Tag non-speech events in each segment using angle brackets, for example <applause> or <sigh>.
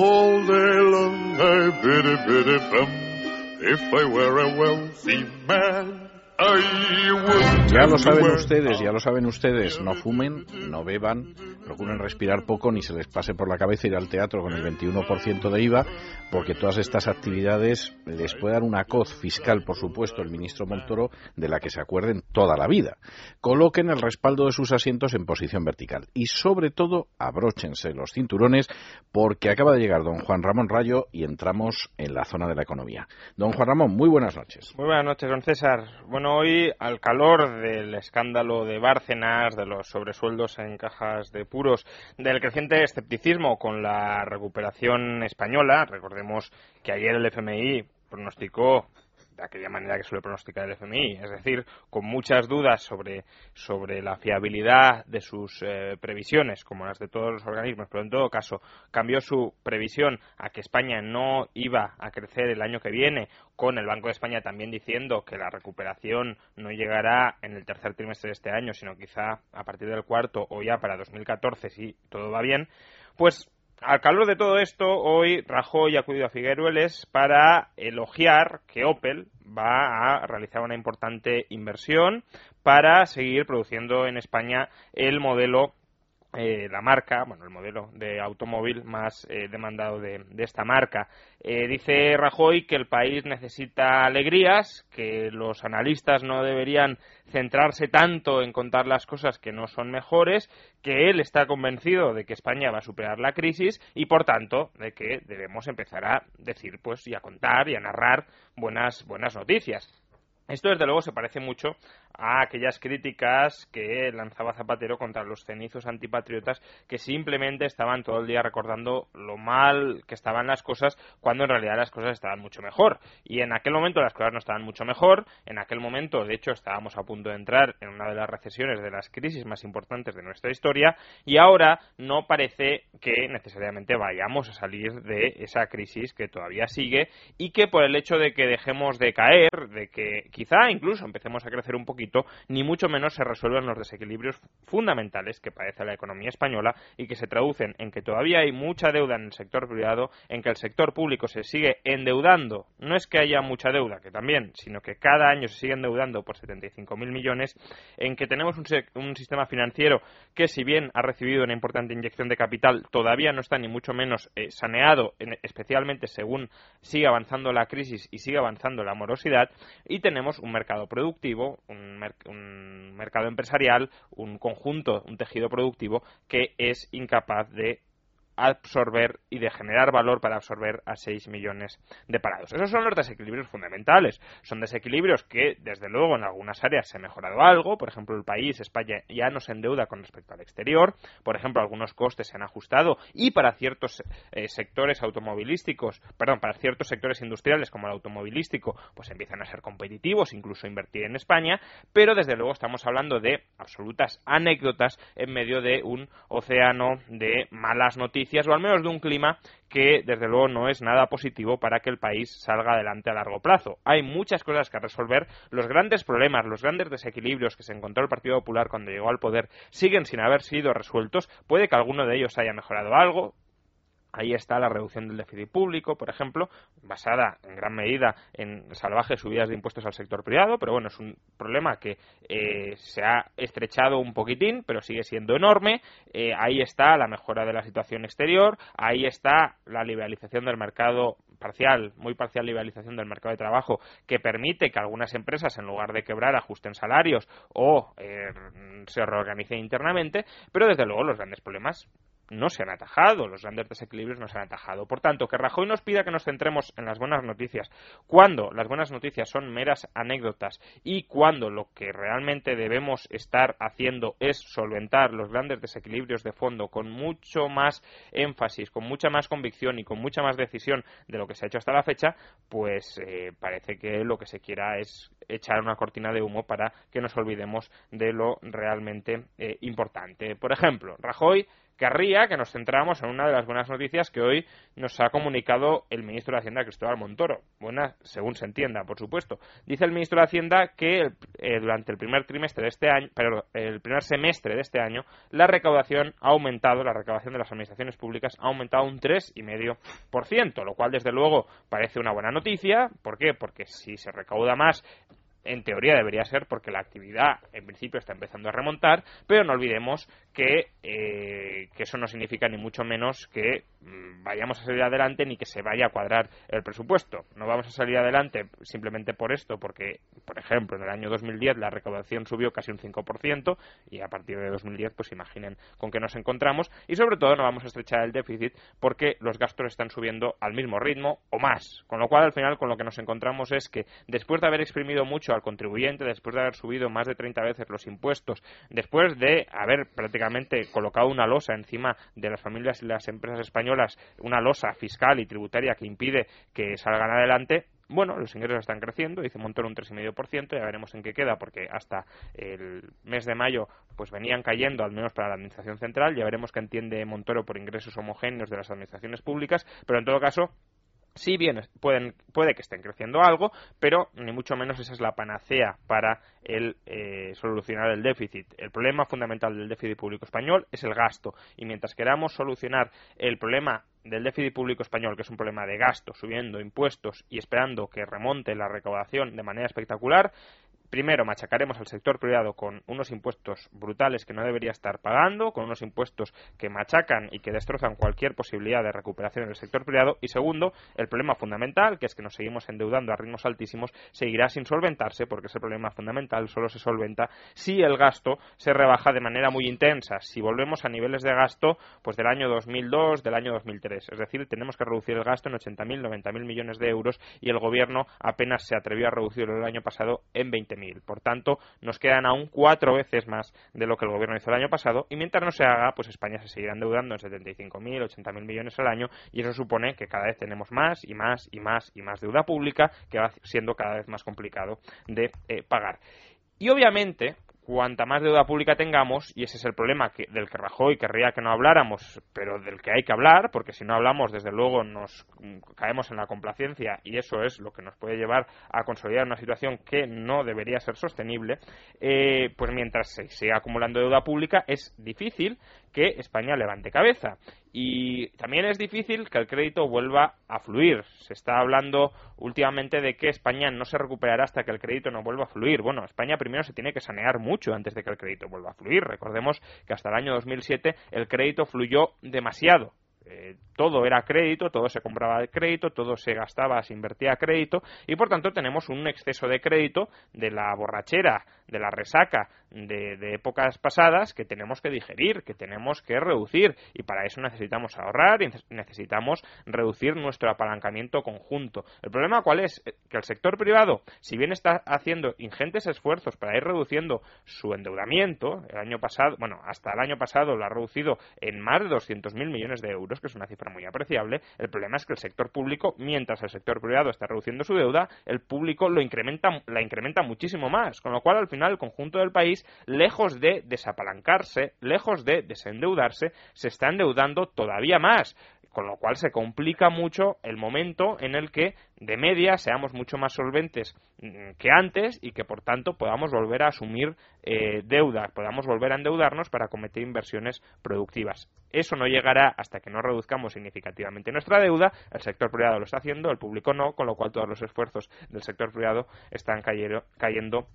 All day long I biddy biddy bum. If I were a wealthy man. Ya lo saben ustedes, ya lo saben ustedes, no fumen, no beban, procuren respirar poco ni se les pase por la cabeza ir al teatro con el 21% de IVA, porque todas estas actividades les puede dar una coz fiscal, por supuesto, el ministro Montoro, de la que se acuerden toda la vida. Coloquen el respaldo de sus asientos en posición vertical y, sobre todo, abróchense los cinturones, porque acaba de llegar don Juan Ramón Rayo y entramos en la zona de la economía. Don Juan Ramón, muy buenas noches. Muy buenas noches, don César. Bueno, hoy, al calor del escándalo de Bárcenas, de los sobresueldos en cajas de puros, del creciente escepticismo con la recuperación española, recordemos que ayer el FMI pronosticó de aquella manera que suele pronosticar el FMI, es decir, con muchas dudas sobre, sobre la fiabilidad de sus eh, previsiones, como las de todos los organismos, pero en todo caso cambió su previsión a que España no iba a crecer el año que viene, con el Banco de España también diciendo que la recuperación no llegará en el tercer trimestre de este año, sino quizá a partir del cuarto o ya para 2014 si todo va bien, pues al calor de todo esto, hoy Rajoy ha acudido a Figuerueles para elogiar que Opel va a realizar una importante inversión para seguir produciendo en España el modelo eh, la marca, bueno, el modelo de automóvil más eh, demandado de, esta marca. Eh, dice Rajoy que el país necesita alegrías, que los analistas no deberían centrarse tanto en contar las cosas que no son mejores, que él está convencido de que España va a superar la crisis y, por tanto, de que debemos empezar a decir, pues, y a contar y a narrar buenas, buenas noticias. Esto, desde luego, se parece mucho a aquellas críticas que lanzaba Zapatero contra los cenizos antipatriotas que simplemente estaban todo el día recordando lo mal que estaban las cosas cuando en realidad las cosas estaban mucho mejor. Y en aquel momento las cosas no estaban mucho mejor, en aquel momento de hecho estábamos a punto de entrar en una de las recesiones de las crisis más importantes de nuestra historia y ahora no parece que necesariamente vayamos a salir de esa crisis que todavía sigue y que por el hecho de que dejemos de caer, de que quizá incluso empecemos a crecer un poquito, ni mucho menos se resuelven los desequilibrios fundamentales que padece la economía española y que se traducen en que todavía hay mucha deuda en el sector privado, en que el sector público se sigue endeudando. No es que haya mucha deuda, que también, sino que cada año se sigue endeudando por 75.000 millones, en que tenemos un, sistema financiero que, si bien ha recibido una importante inyección de capital, todavía no está ni mucho menos eh, saneado, especialmente según sigue avanzando la crisis y sigue avanzando la morosidad, y tenemos un mercado productivo, un un, mercado empresarial, un conjunto, un tejido productivo que es incapaz de absorber y de generar valor para absorber a 6 millones de parados. Esos son los desequilibrios fundamentales. Son desequilibrios que, desde luego, en algunas áreas se ha mejorado algo. Por ejemplo, el país, España, ya no se endeuda con respecto al exterior. Por ejemplo, algunos costes se han ajustado y para ciertos eh, sectores automovilísticos, perdón, para ciertos sectores industriales como el automovilístico, pues empiezan a ser competitivos, incluso invertir en España. Pero, desde luego, estamos hablando de absolutas anécdotas en medio de un océano de malas noticias o al menos de un clima que desde luego no es nada positivo para que el país salga adelante a largo plazo. Hay muchas cosas que resolver. Los grandes problemas, los grandes desequilibrios que se encontró el Partido Popular cuando llegó al poder siguen sin haber sido resueltos. Puede que alguno de ellos haya mejorado algo, Ahí está la reducción del déficit público, por ejemplo, basada en gran medida en salvajes subidas de impuestos al sector privado, pero bueno, es un problema que eh, se ha estrechado un poquitín, pero sigue siendo enorme. Eh, ahí está la mejora de la situación exterior, ahí está la liberalización del mercado parcial, muy parcial liberalización del mercado de trabajo, que permite que algunas empresas, en lugar de quebrar, ajusten salarios o eh, se reorganicen internamente, pero desde luego los grandes problemas no se han atajado, los grandes desequilibrios no se han atajado. Por tanto, que Rajoy nos pida que nos centremos en las buenas noticias, cuando las buenas noticias son meras anécdotas y cuando lo que realmente debemos estar haciendo es solventar los grandes desequilibrios de fondo con mucho más énfasis, con mucha más convicción y con mucha más decisión de lo que se ha hecho hasta la fecha, pues eh, parece que lo que se quiera es echar una cortina de humo para que nos olvidemos de lo realmente eh, importante. Por ejemplo, Rajoy querría que nos centráramos en una de las buenas noticias que hoy nos ha comunicado el ministro de Hacienda, Cristóbal Montoro. Buena, según se entienda, por supuesto. Dice el ministro de Hacienda que eh, durante el primer trimestre de este año, pero el primer semestre de este año, la recaudación ha aumentado, la recaudación de las administraciones públicas ha aumentado un 3,5%, lo cual, desde luego, parece una buena noticia. ¿Por qué? Porque si se recauda más, en teoría debería ser porque la actividad en principio está empezando a remontar, pero no olvidemos que, eh, que eso no significa ni mucho menos que mm, vayamos a salir adelante ni que se vaya a cuadrar el presupuesto. No vamos a salir adelante simplemente por esto, porque, por ejemplo, en el año 2010 la recaudación subió casi un 5% y a partir de 2010, pues imaginen con qué nos encontramos y sobre todo no vamos a estrechar el déficit porque los gastos están subiendo al mismo ritmo o más. Con lo cual, al final, con lo que nos encontramos es que después de haber exprimido mucho al contribuyente, después de haber subido más de 30 veces los impuestos, después de haber prácticamente colocado una losa encima de las familias y las empresas españolas, una losa fiscal y tributaria que impide que salgan adelante, bueno, los ingresos están creciendo, dice Montoro un 3,5%, ya veremos en qué queda, porque hasta el mes de mayo pues venían cayendo, al menos para la Administración Central, ya veremos qué entiende Montoro por ingresos homogéneos de las administraciones públicas, pero en todo caso, Sí bien, pueden, puede que estén creciendo algo, pero ni mucho menos esa es la panacea para el eh, solucionar el déficit. El problema fundamental del déficit público español es el gasto. Y mientras queramos solucionar el problema del déficit público español, que es un problema de gasto, subiendo impuestos y esperando que remonte la recaudación de manera espectacular, primero machacaremos al sector privado con unos impuestos brutales que no debería estar pagando, con unos impuestos que machacan y que destrozan cualquier posibilidad de recuperación en el sector privado. Y segundo, el problema fundamental, que es que nos seguimos endeudando a ritmos altísimos, seguirá sin solventarse porque ese problema fundamental solo se solventa si el gasto se rebaja de manera muy intensa. Si volvemos a niveles de gasto pues del año 2002, del año 2003. Es decir, tenemos que reducir el gasto en 80.000, 90.000 millones de euros y el gobierno apenas se atrevió a reducirlo el año pasado en 20 por tanto, nos quedan aún cuatro veces más de lo que el gobierno hizo el año pasado y mientras no se haga, pues España se seguirá endeudando en 75.000, 80.000 millones al año y eso supone que cada vez tenemos más y más y más y más deuda pública que va siendo cada vez más complicado de eh, pagar. Y obviamente, cuanta más deuda pública tengamos, y ese es el problema que, del que Rajoy querría que no habláramos, pero del que hay que hablar, porque si no hablamos, desde luego nos caemos en la complacencia y eso es lo que nos puede llevar a consolidar una situación que no debería ser sostenible, eh, pues mientras se siga acumulando deuda pública es difícil que España levante cabeza. Y también es difícil que el crédito vuelva a fluir. Se está hablando últimamente de que España no se recuperará hasta que el crédito no vuelva a fluir. Bueno, España primero se tiene que sanear mucho antes de que el crédito vuelva a fluir. Recordemos que hasta el año 2007 el crédito fluyó demasiado. Eh, todo era crédito, todo se compraba de crédito, todo se gastaba, se invertía crédito y por tanto tenemos un exceso de crédito de la borrachera, de la resaca de, épocas pasadas que tenemos que digerir, que tenemos que reducir y para eso necesitamos ahorrar y necesitamos reducir nuestro apalancamiento conjunto. El problema cuál es? Eh, que el sector privado, si bien está haciendo ingentes esfuerzos para ir reduciendo su endeudamiento, el año pasado, bueno, hasta el año pasado lo ha reducido en más de 200.000 millones de que es una cifra muy apreciable, el problema es que el sector público, mientras el sector privado está reduciendo su deuda, el público lo incrementa, la incrementa muchísimo más, con lo cual al final el conjunto del país, lejos de desapalancarse, lejos de desendeudarse, se está endeudando todavía más con lo cual se complica mucho el momento en el que de media seamos mucho más solventes mm, que antes y que por tanto podamos volver a asumir eh, deuda, podamos volver a endeudarnos para cometer inversiones productivas. Eso no llegará hasta que no reduzcamos significativamente nuestra deuda, el sector privado lo está haciendo, el público no, con lo cual todos los esfuerzos del sector privado están cayendo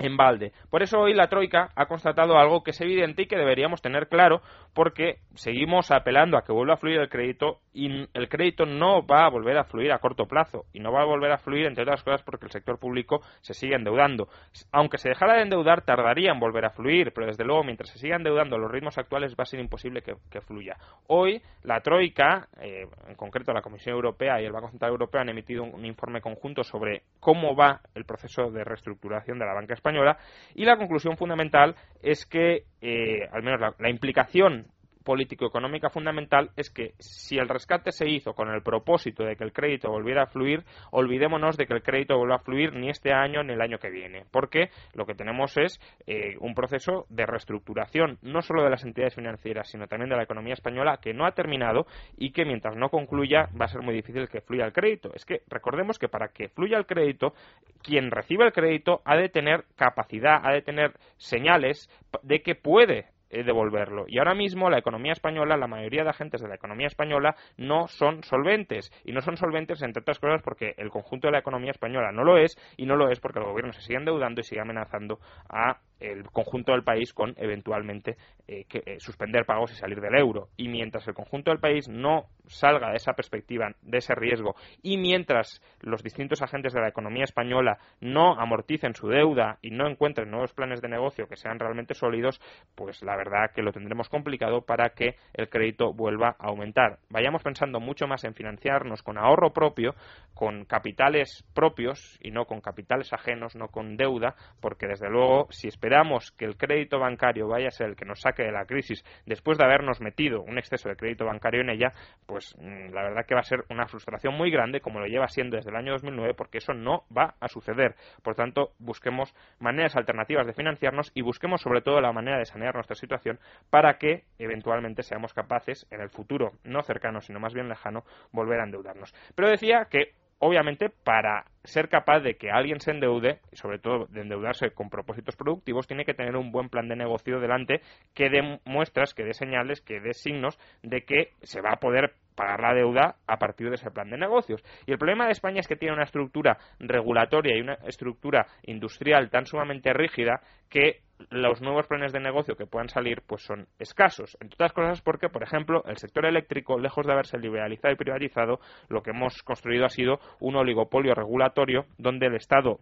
en balde. Por eso hoy la Troika ha constatado algo que es evidente y que deberíamos tener claro porque seguimos apelando a que vuelva a fluir el crédito y el crédito no va a volver a fluir a corto plazo y no va a volver a fluir entre otras cosas porque el sector público se sigue endeudando. Aunque se dejara de endeudar tardaría en volver a fluir, pero desde luego mientras se siga endeudando los ritmos actuales va a ser imposible que, fluya. Hoy la Troika, eh, en concreto la Comisión Europea y el Banco Central Europeo han emitido un, informe conjunto sobre cómo va el proceso de reestructuración de la banca española. Y la conclusión fundamental es que, eh, al menos la implicación político-económica fundamental es que si el rescate se hizo con el propósito de que el crédito volviera a fluir, olvidémonos de que el crédito vuelva a fluir ni este año ni el año que viene, porque lo que tenemos es eh, un proceso de reestructuración no solo de las entidades financieras, sino también de la economía española que no ha terminado y que mientras no concluya va a ser muy difícil que fluya el crédito. Es que recordemos que para que fluya el crédito, quien recibe el crédito ha de tener capacidad, ha de tener señales de que puede devolverlo. Y ahora mismo la economía española, la mayoría de agentes de la economía española no son solventes. Y no son solventes, entre otras cosas, porque el conjunto de la economía española no lo es, y no lo es porque el gobierno se sigue endeudando y sigue amenazando a el conjunto del país con eventualmente eh, eh, suspender pagos y salir del euro. Y mientras el conjunto del país no salga de esa perspectiva, de ese riesgo, y mientras los distintos agentes de la economía española no amorticen su deuda y no encuentren nuevos planes de negocio que sean realmente sólidos, pues la verdad que lo tendremos complicado para que el crédito vuelva a aumentar. Vayamos pensando mucho más en financiarnos con ahorro propio, con capitales propios y no con capitales ajenos, no con deuda, porque desde luego si esperamos esperamos que el crédito bancario vaya a ser el que nos saque de la crisis después de habernos metido un exceso de crédito bancario en ella, pues mm, la verdad que va a ser una frustración muy grande, como lo lleva siendo desde el año 2009, porque eso no va a suceder. Por tanto, busquemos maneras alternativas de financiarnos y busquemos sobre todo la manera de sanear nuestra situación para que eventualmente seamos capaces en el futuro, no cercano, sino más bien lejano, volver a endeudarnos. Pero decía que obviamente para ser capaz de que alguien se endeude, sobre todo de endeudarse con propósitos productivos, tiene que tener un buen plan de negocio delante que dé muestras, que dé señales, que dé signos de que se va a poder pagar la deuda a partir de ese plan de negocios. Y el problema de España es que tiene una estructura regulatoria y una estructura industrial tan sumamente rígida que los nuevos planes de negocio que puedan salir pues son escasos. Entre otras cosas porque, por ejemplo, el sector eléctrico, lejos de haberse liberalizado y privatizado, lo que hemos construido ha sido un oligopolio regulatorio donde el Estado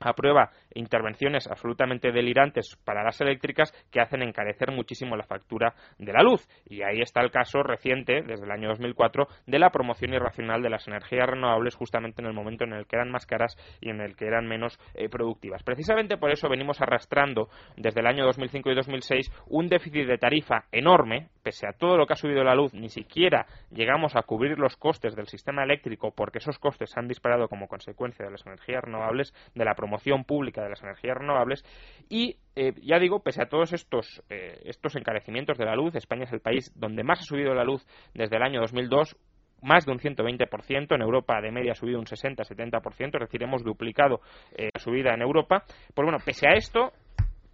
aprueba intervenciones absolutamente delirantes para las eléctricas que hacen encarecer muchísimo la factura de la luz. Y ahí está el caso reciente, desde el año 2004, de la promoción irracional de las energías renovables justamente en el momento en el que eran más caras y en el que eran menos eh, productivas. Precisamente por eso venimos arrastrando desde el año 2005 y 2006 un déficit de tarifa enorme, pese a todo lo que ha subido la luz, ni siquiera llegamos a cubrir los costes del sistema eléctrico porque esos costes se han disparado como consecuencia de las energías renovables, de la promoción pública de las energías renovables y eh, ya digo, pese a todos estos, eh, estos encarecimientos de la luz, España es el país donde más ha subido la luz desde el año 2002, más de un 120%, en Europa de media ha subido un 60-70%, es decir, hemos duplicado eh, la subida en Europa. Pues bueno, pese a esto,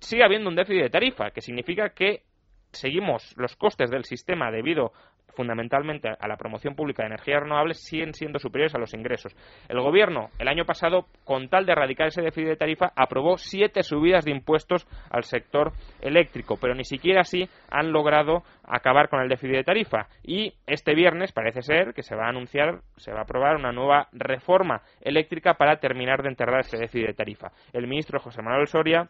sigue habiendo un déficit de tarifa, que significa que seguimos los costes del sistema debido fundamentalmente a la promoción pública de energías renovables siguen siendo superiores a los ingresos. El Gobierno, el año pasado, con tal de erradicar ese déficit de tarifa, aprobó siete subidas de impuestos al sector eléctrico, pero ni siquiera así han logrado acabar con el déficit de tarifa. Y este viernes parece ser que se va a anunciar, se va a aprobar una nueva reforma eléctrica para terminar de enterrar ese déficit de tarifa. El ministro José Manuel Soria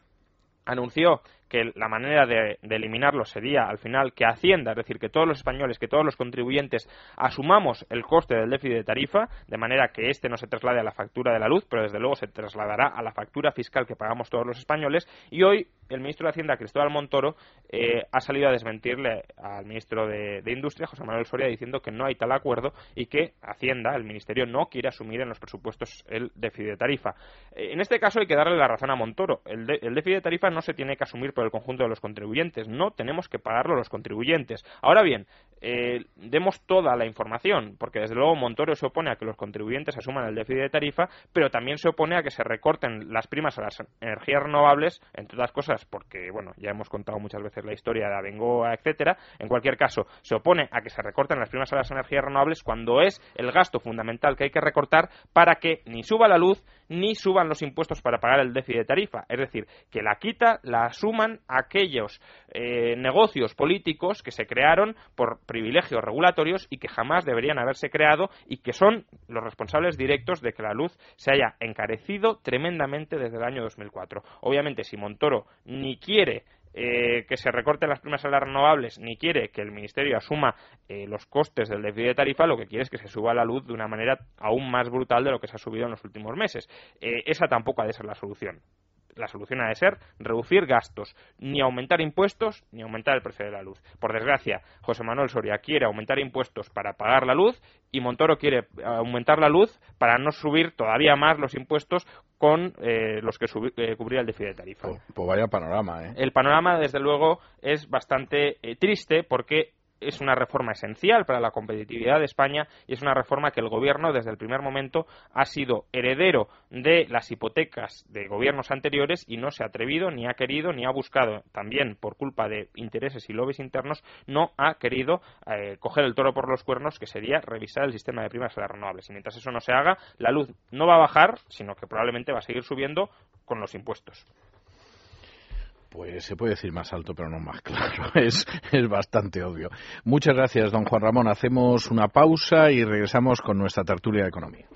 anunció que la manera de, eliminarlo sería al final que Hacienda, es decir, que todos los españoles, que todos los contribuyentes asumamos el coste del déficit de tarifa, de manera que este no se traslade a la factura de la luz, pero desde luego se trasladará a la factura fiscal que pagamos todos los españoles. Y hoy el ministro de Hacienda, Cristóbal Montoro, eh, ha salido a desmentirle al ministro de, Industria, José Manuel Soria, diciendo que no hay tal acuerdo y que Hacienda, el ministerio, no quiere asumir en los presupuestos el déficit de tarifa. Eh, en este caso hay que darle la razón a Montoro. El, el déficit de tarifa no se tiene que asumir por el conjunto de los contribuyentes, no tenemos que pagarlo los contribuyentes. Ahora bien, eh, demos toda la información, porque desde luego Montoro se opone a que los contribuyentes asuman el déficit de tarifa, pero también se opone a que se recorten las primas a las energías renovables, entre otras cosas, porque bueno, ya hemos contado muchas veces la historia de Abengoa, etcétera. En cualquier caso, se opone a que se recorten las primas a las energías renovables cuando es el gasto fundamental que hay que recortar para que ni suba la luz ni suban los impuestos para pagar el déficit de tarifa. Es decir, que la quita la aquellos eh, negocios políticos que se crearon por privilegios regulatorios y que jamás deberían haberse creado y que son los responsables directos de que la luz se haya encarecido tremendamente desde el año 2004. Obviamente, si Montoro ni quiere eh, que se recorten las primas a las renovables ni quiere que el Ministerio asuma eh, los costes del déficit de tarifa, lo que quiere es que se suba la luz de una manera aún más brutal de lo que se ha subido en los últimos meses. Eh, esa tampoco ha de ser la solución la solución ha de ser reducir gastos, ni aumentar impuestos ni aumentar el precio de la luz. Por desgracia, José Manuel Soria quiere aumentar impuestos para pagar la luz y Montoro quiere aumentar la luz para no subir todavía más los impuestos con eh, los que eh, cubría el déficit de tarifa. Pues, pues, vaya panorama, ¿eh? El panorama, desde luego, es bastante eh, triste porque es una reforma esencial para la competitividad de España y es una reforma que el Gobierno desde el primer momento ha sido heredero de las hipotecas de gobiernos anteriores y no se ha atrevido, ni ha querido, ni ha buscado, también por culpa de intereses y lobbies internos, no ha querido eh, coger el toro por los cuernos, que sería revisar el sistema de primas de las renovables. Y mientras eso no se haga, la luz no va a bajar, sino que probablemente va a seguir subiendo con los impuestos. Pues se puede decir más alto, pero no más claro. <laughs> Es, es bastante obvio. Muchas gracias, don Juan Ramón. Hacemos una pausa y regresamos con nuestra tertulia de economía.